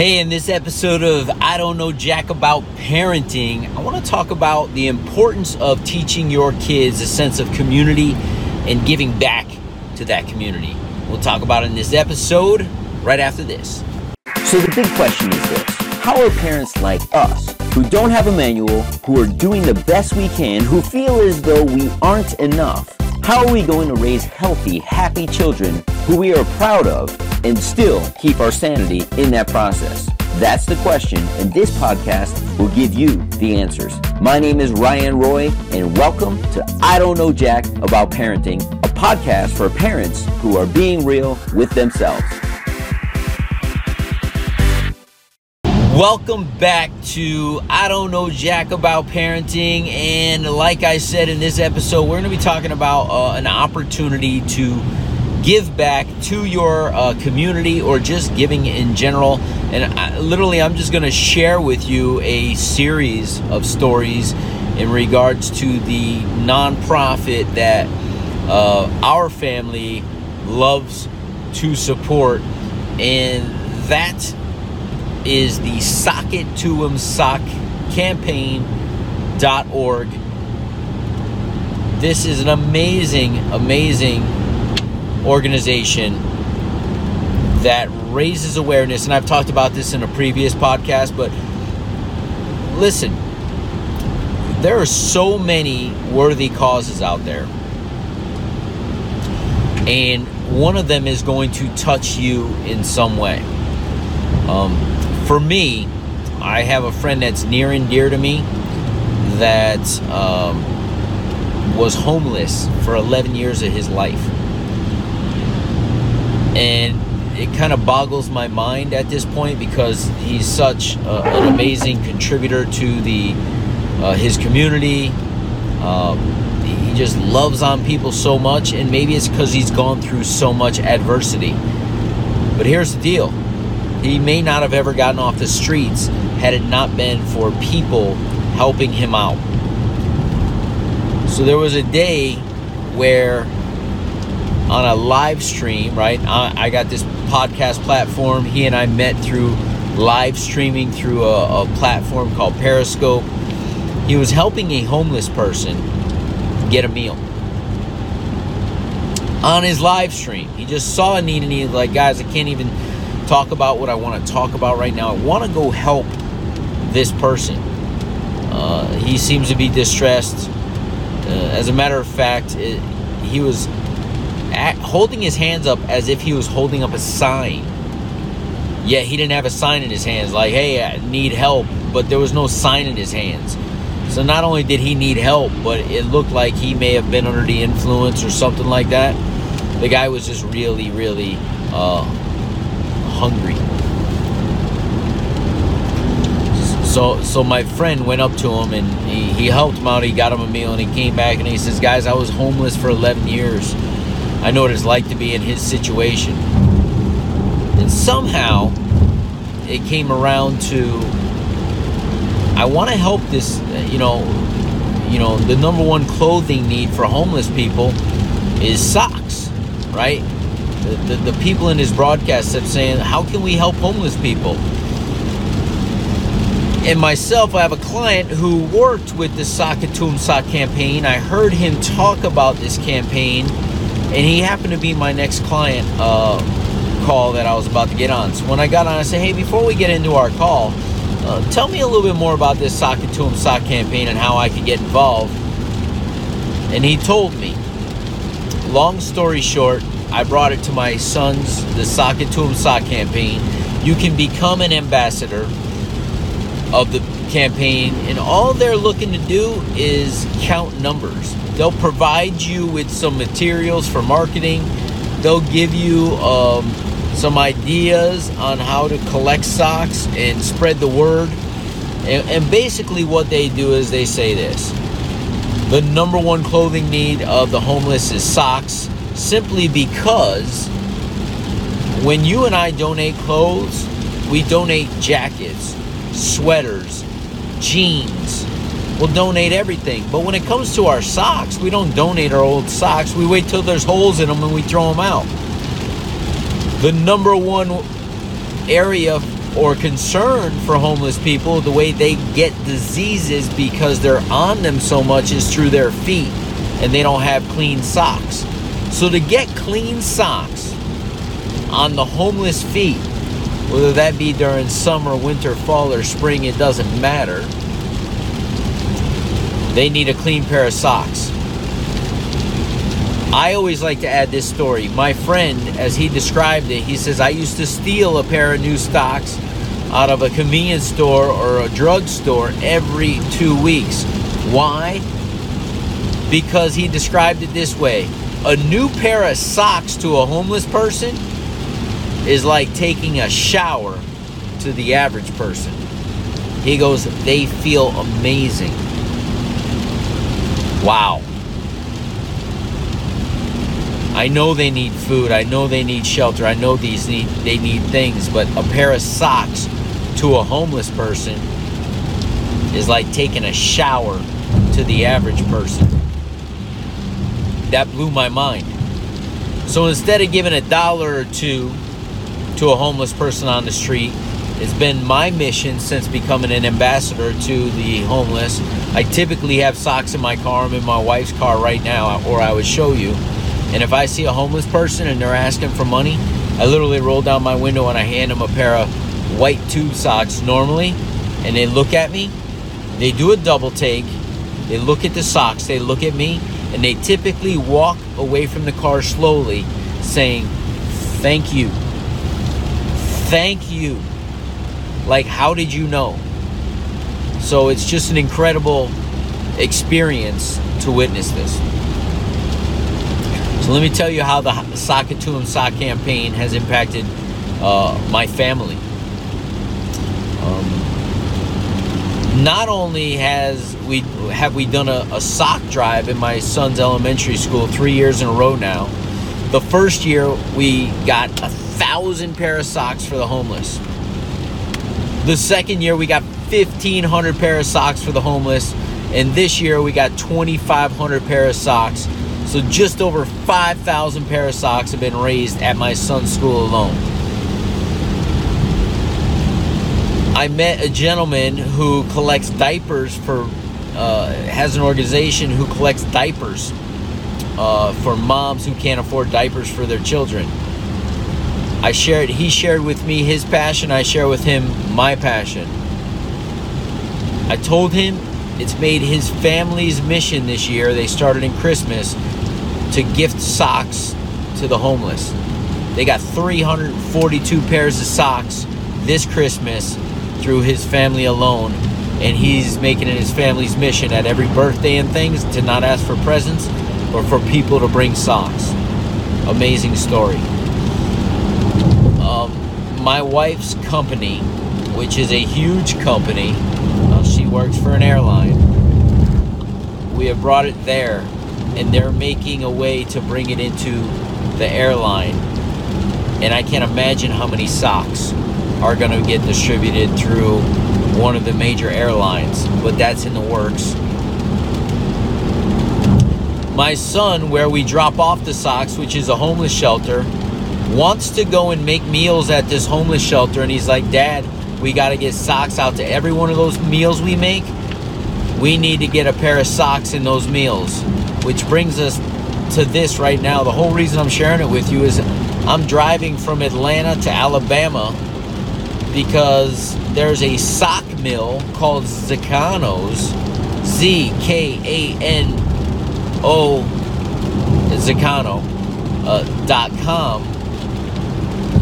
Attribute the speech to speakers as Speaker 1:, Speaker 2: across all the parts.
Speaker 1: Hey, in this episode of I Don't Know Jack About Parenting, I want to talk about the importance of teaching your kids a sense of community and giving back to that community. We'll talk about it in this episode right after this.
Speaker 2: So, the big question is this How are parents like us, who don't have a manual, who are doing the best we can, who feel as though we aren't enough, how are we going to raise healthy, happy children who we are proud of and still keep our sanity in that process? That's the question, and this podcast will give you the answers. My name is Ryan Roy, and welcome to I Don't Know Jack About Parenting, a podcast for parents who are being real with themselves.
Speaker 1: Welcome back to I Don't Know Jack About Parenting. And like I said in this episode, we're going to be talking about uh, an opportunity to give back to your uh, community or just giving in general. And I, literally, I'm just going to share with you a series of stories in regards to the nonprofit that uh, our family loves to support. And that is the Sock It To 'em Sock campaign.org. This is an amazing, amazing organization that raises awareness. And I've talked about this in a previous podcast, but listen, there are so many worthy causes out there. And one of them is going to touch you in some way. Um, for me, I have a friend that's near and dear to me that um, was homeless for 11 years of his life. And it kind of boggles my mind at this point because he's such an amazing contributor to the uh, his community. Um, he just loves on people so much, and maybe it's because he's gone through so much adversity. But here's the deal he may not have ever gotten off the streets had it not been for people helping him out. So there was a day where on a live stream, right? I, got this podcast platform. He and I met through live streaming through a, a platform called Periscope. He was helping a homeless person get a meal on his live stream. He just saw a need and he's like, guys, I can't even talk about what I want to talk about right now. I want to go help this person. Uh, he seems to be distressed. Uh, as a matter of fact, it, he was holding his hands up as if he was holding up a sign. Yet he didn't have a sign in his hands, like, hey, I need help, but there was no sign in his hands. So not only did he need help, but it looked like he may have been under the influence or something like that. The guy was just really, really uh, hungry. So, so my friend went up to him and he, he helped him out. He got him a meal and he came back and he says, "Guys, I was homeless for 11 years. I know what it's like to be in his situation." And somehow, it came around to I want to help this. You know, you know, the number one clothing need for homeless people is socks, right? The, the, the people in his broadcast kept saying, How can we help homeless people? And myself, I have a client who worked with the Sock Sock campaign. I heard him talk about this campaign, and he happened to be my next client uh, call that I was about to get on. So when I got on, I said, Hey, before we get into our call, uh, tell me a little bit more about this Sock It To 'em Sock campaign and how I could get involved. And he told me. Long story short, I brought it to my sons, the Sock It To 'em Sock campaign. You can become an ambassador of the campaign, and all they're looking to do is count numbers. They'll provide you with some materials for marketing. They'll give you um, some ideas on how to collect socks and spread the word. And, and basically, what they do is they say this the number one clothing need of the homeless is socks simply because when you and I donate clothes, we donate jackets, sweaters, jeans. We'll donate everything. But when it comes to our socks, we don't donate our old socks. We wait till there's holes in them and we throw them out. The number one area or concern for homeless people, the way they get diseases because they're on them so much is through their feet and they don't have clean socks. So to get clean socks on the homeless feet, whether that be during summer, winter, fall, or spring, it doesn't matter. They need a clean pair of socks. I always like to add this story. My friend, as he described it, he says, I used to steal a pair of new socks out of a convenience store or a drugstore every two weeks. Why? Because he described it this way a new pair of socks to a homeless person is like taking a shower to the average person. He goes, they feel amazing. Wow. I know they need food. I know they need shelter. I know these need they need things, but a pair of socks to a homeless person is like taking a shower to the average person. That blew my mind. So instead of giving a dollar or two to a homeless person on the street, it's been my mission since becoming an ambassador to the homeless. I typically have socks in my car. I'm in my wife's car right now, or I would show you. And if I see a homeless person and they're asking for money, I literally roll down my window and I hand them a pair of white tube socks normally. And they look at me, they do a double take, they look at the socks, they look at me, and they typically walk away from the car slowly saying, Thank you. Thank you. Like, how did you know? So it's just an incredible experience to witness this. So let me tell you how the 'em Sock campaign has impacted uh, my family. Um, not only has we have we done a, a sock drive in my son's elementary school three years in a row now. The first year we got a thousand pair of socks for the homeless. The second year we got 1,500 pair of socks for the homeless, and this year we got 2,500 pair of socks. So just over 5,000 pair of socks have been raised at my son's school alone. I met a gentleman who collects diapers for, uh, has an organization who collects diapers uh, for moms who can't afford diapers for their children. I shared, he shared with me his passion, I share with him my passion. I told him it's made his family's mission this year, they started in Christmas, to gift socks to the homeless. They got 342 pairs of socks this Christmas through his family alone. And he's making it his family's mission at every birthday and things to not ask for presents or for people to bring socks. Amazing story. My wife's company, which is a huge company, uh, she works for an airline. We have brought it there, and they're making a way to bring it into the airline. And I can't imagine how many socks are going to get distributed through one of the major airlines, but that's in the works. My son, where we drop off the socks, which is a homeless shelter, wants to go and make meals at this homeless shelter, and he's like, Dad, we got to get socks out to every one of those meals we make. We need to get a pair of socks in those meals, which brings us to this right now. The whole reason I'm sharing it with you is I'm driving from Atlanta to Alabama because there's a sock mill called Zkano's, Z K A N O Zakano uh, dot com.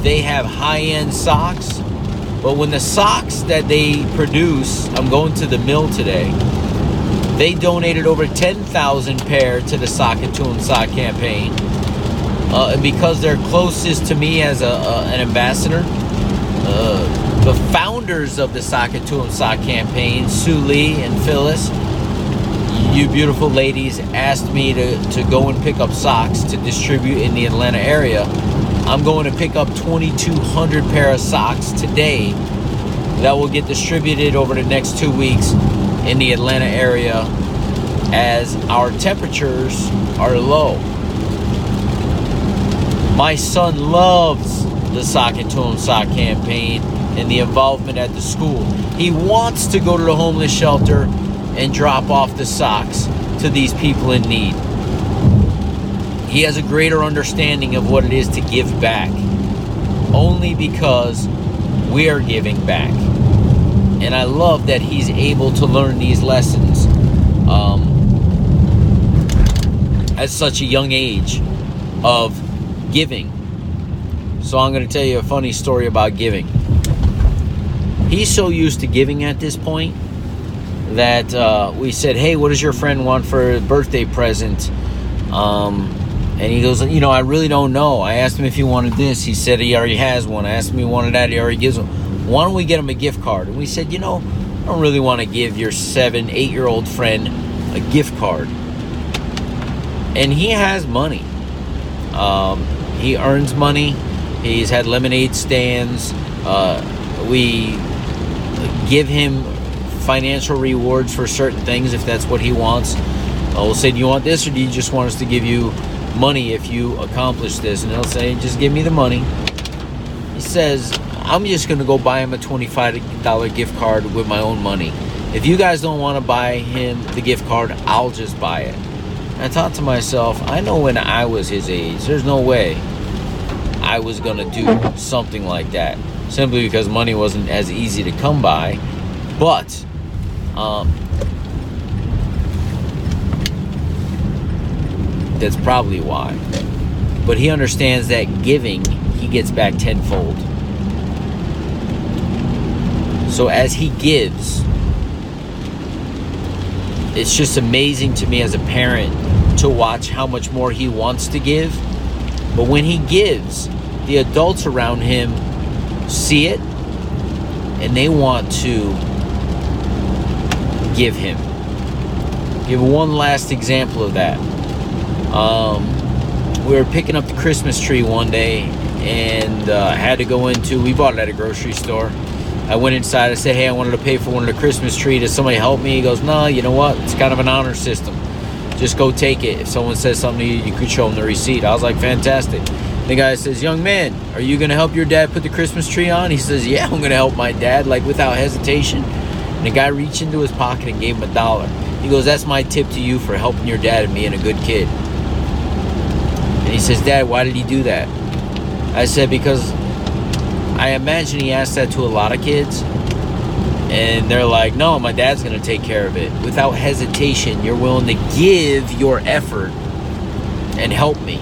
Speaker 1: They have high end socks, but when the socks that they produce, I'm going to the mill today. They donated over 10,000 pair to the Sock To 'em Sock campaign. Uh, and because they're closest to me as a, a an ambassador, uh, the founders of the Sock To 'em Sock campaign, Sue Lee and Phyllis, you beautiful ladies asked me to, to go and pick up socks to distribute in the Atlanta area. I'm going to pick up 2,200 pair of socks today that will get distributed over the next two weeks in the Atlanta area as our temperatures are low. My son loves the Sock It To 'em Sock campaign, and the involvement at the school. He wants to go to the homeless shelter and drop off the socks to these people in need. He has a greater understanding of what it is to give back only because we're giving back. And I love that he's able to learn these lessons um, at such a young age of giving. So I'm going to tell you a funny story about giving. He's so used to giving at this point that uh, we said, "Hey, what does your friend want for a birthday present?" Um, and he goes, "You know, I really don't know." I asked him if he wanted this. He said he already has one. I asked him he wanted that. He already gives one. Why don't we get him a gift card? And we said, "You know, I don't really want to give your seven, eight-year-old friend a gift card." And he has money. Um, he earns money. He's had lemonade stands. Uh, we give him financial rewards for certain things if that's what he wants. Uh, we'll say, Do you want this or do you just want us to give you money if you accomplish this? And he'll say, Just give me the money. He says, I'm just going to go buy him a $25 gift card with my own money. If you guys don't want to buy him the gift card, I'll just buy it. I thought to myself, I know when I was his age, there's no way I was going to do something like that simply because money wasn't as easy to come by. But um, that's probably why. But he understands that giving, he gets back tenfold. So as he gives, it's just amazing to me as a parent to watch how much more he wants to give. But when he gives, the adults around him see it and they want to give him. Give one last example of that. Um, we were picking up the Christmas tree one day and uh, had to go into, we bought it at a grocery store. I went inside, I said, hey, I wanted to pay for one of the Christmas tree. Does somebody help me? He goes, no, you know what? It's kind of an honor system. Just go take it. If someone says something to you, you could show them the receipt. I was like, fantastic. The guy says, Young man, are you going to help your dad put the Christmas tree on? He says, Yeah, I'm going to help my dad, like without hesitation. And the guy reached into his pocket and gave him a dollar. He goes, That's my tip to you for helping your dad and being a good kid. And he says, Dad, why did he do that? I said, Because I imagine he asked that to a lot of kids. And they're like, No, my dad's going to take care of it. Without hesitation, you're willing to give your effort and help me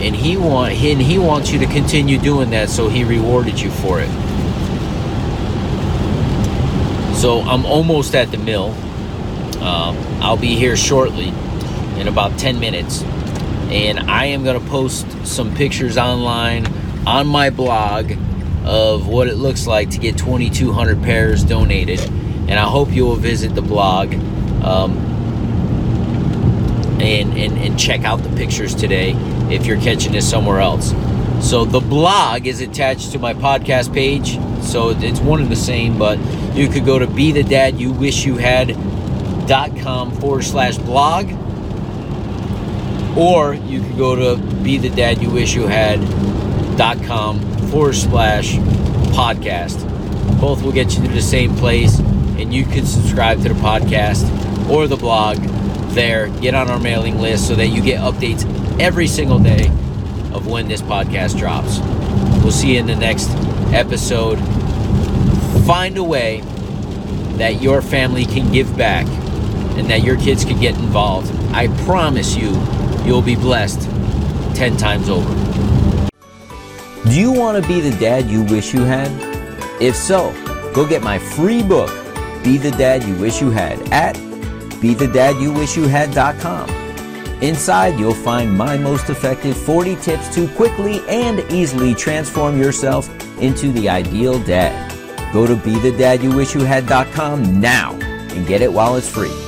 Speaker 1: and he want and he wants you to continue doing that so he rewarded you for it so i'm almost at the mill um, i'll be here shortly in about 10 minutes and i am going to post some pictures online on my blog of what it looks like to get 2200 pairs donated and i hope you will visit the blog um, and, and, and check out the pictures today if you're catching this somewhere else. So the blog is attached to my podcast page, so it's one and the same, but you could go to be the dad you wish you had com forward slash blog or you could go to be the dad you wish you had dot com forward slash podcast both will get you to the same place and you can subscribe to the podcast or the blog there get on our mailing list so that you get updates every single day of when this podcast drops. We'll see you in the next episode. Find a way that your family can give back and that your kids can get involved. I promise you, you'll be blessed 10 times over.
Speaker 2: Do you want to be the dad you wish you had? If so, go get my free book, Be the Dad You Wish You Had, at BeTheDadYouWishYouHad.com. Inside, you'll find my most effective 40 tips to quickly and easily transform yourself into the ideal dad. Go to BeTheDadYouWishYouHad.com now and get it while it's free.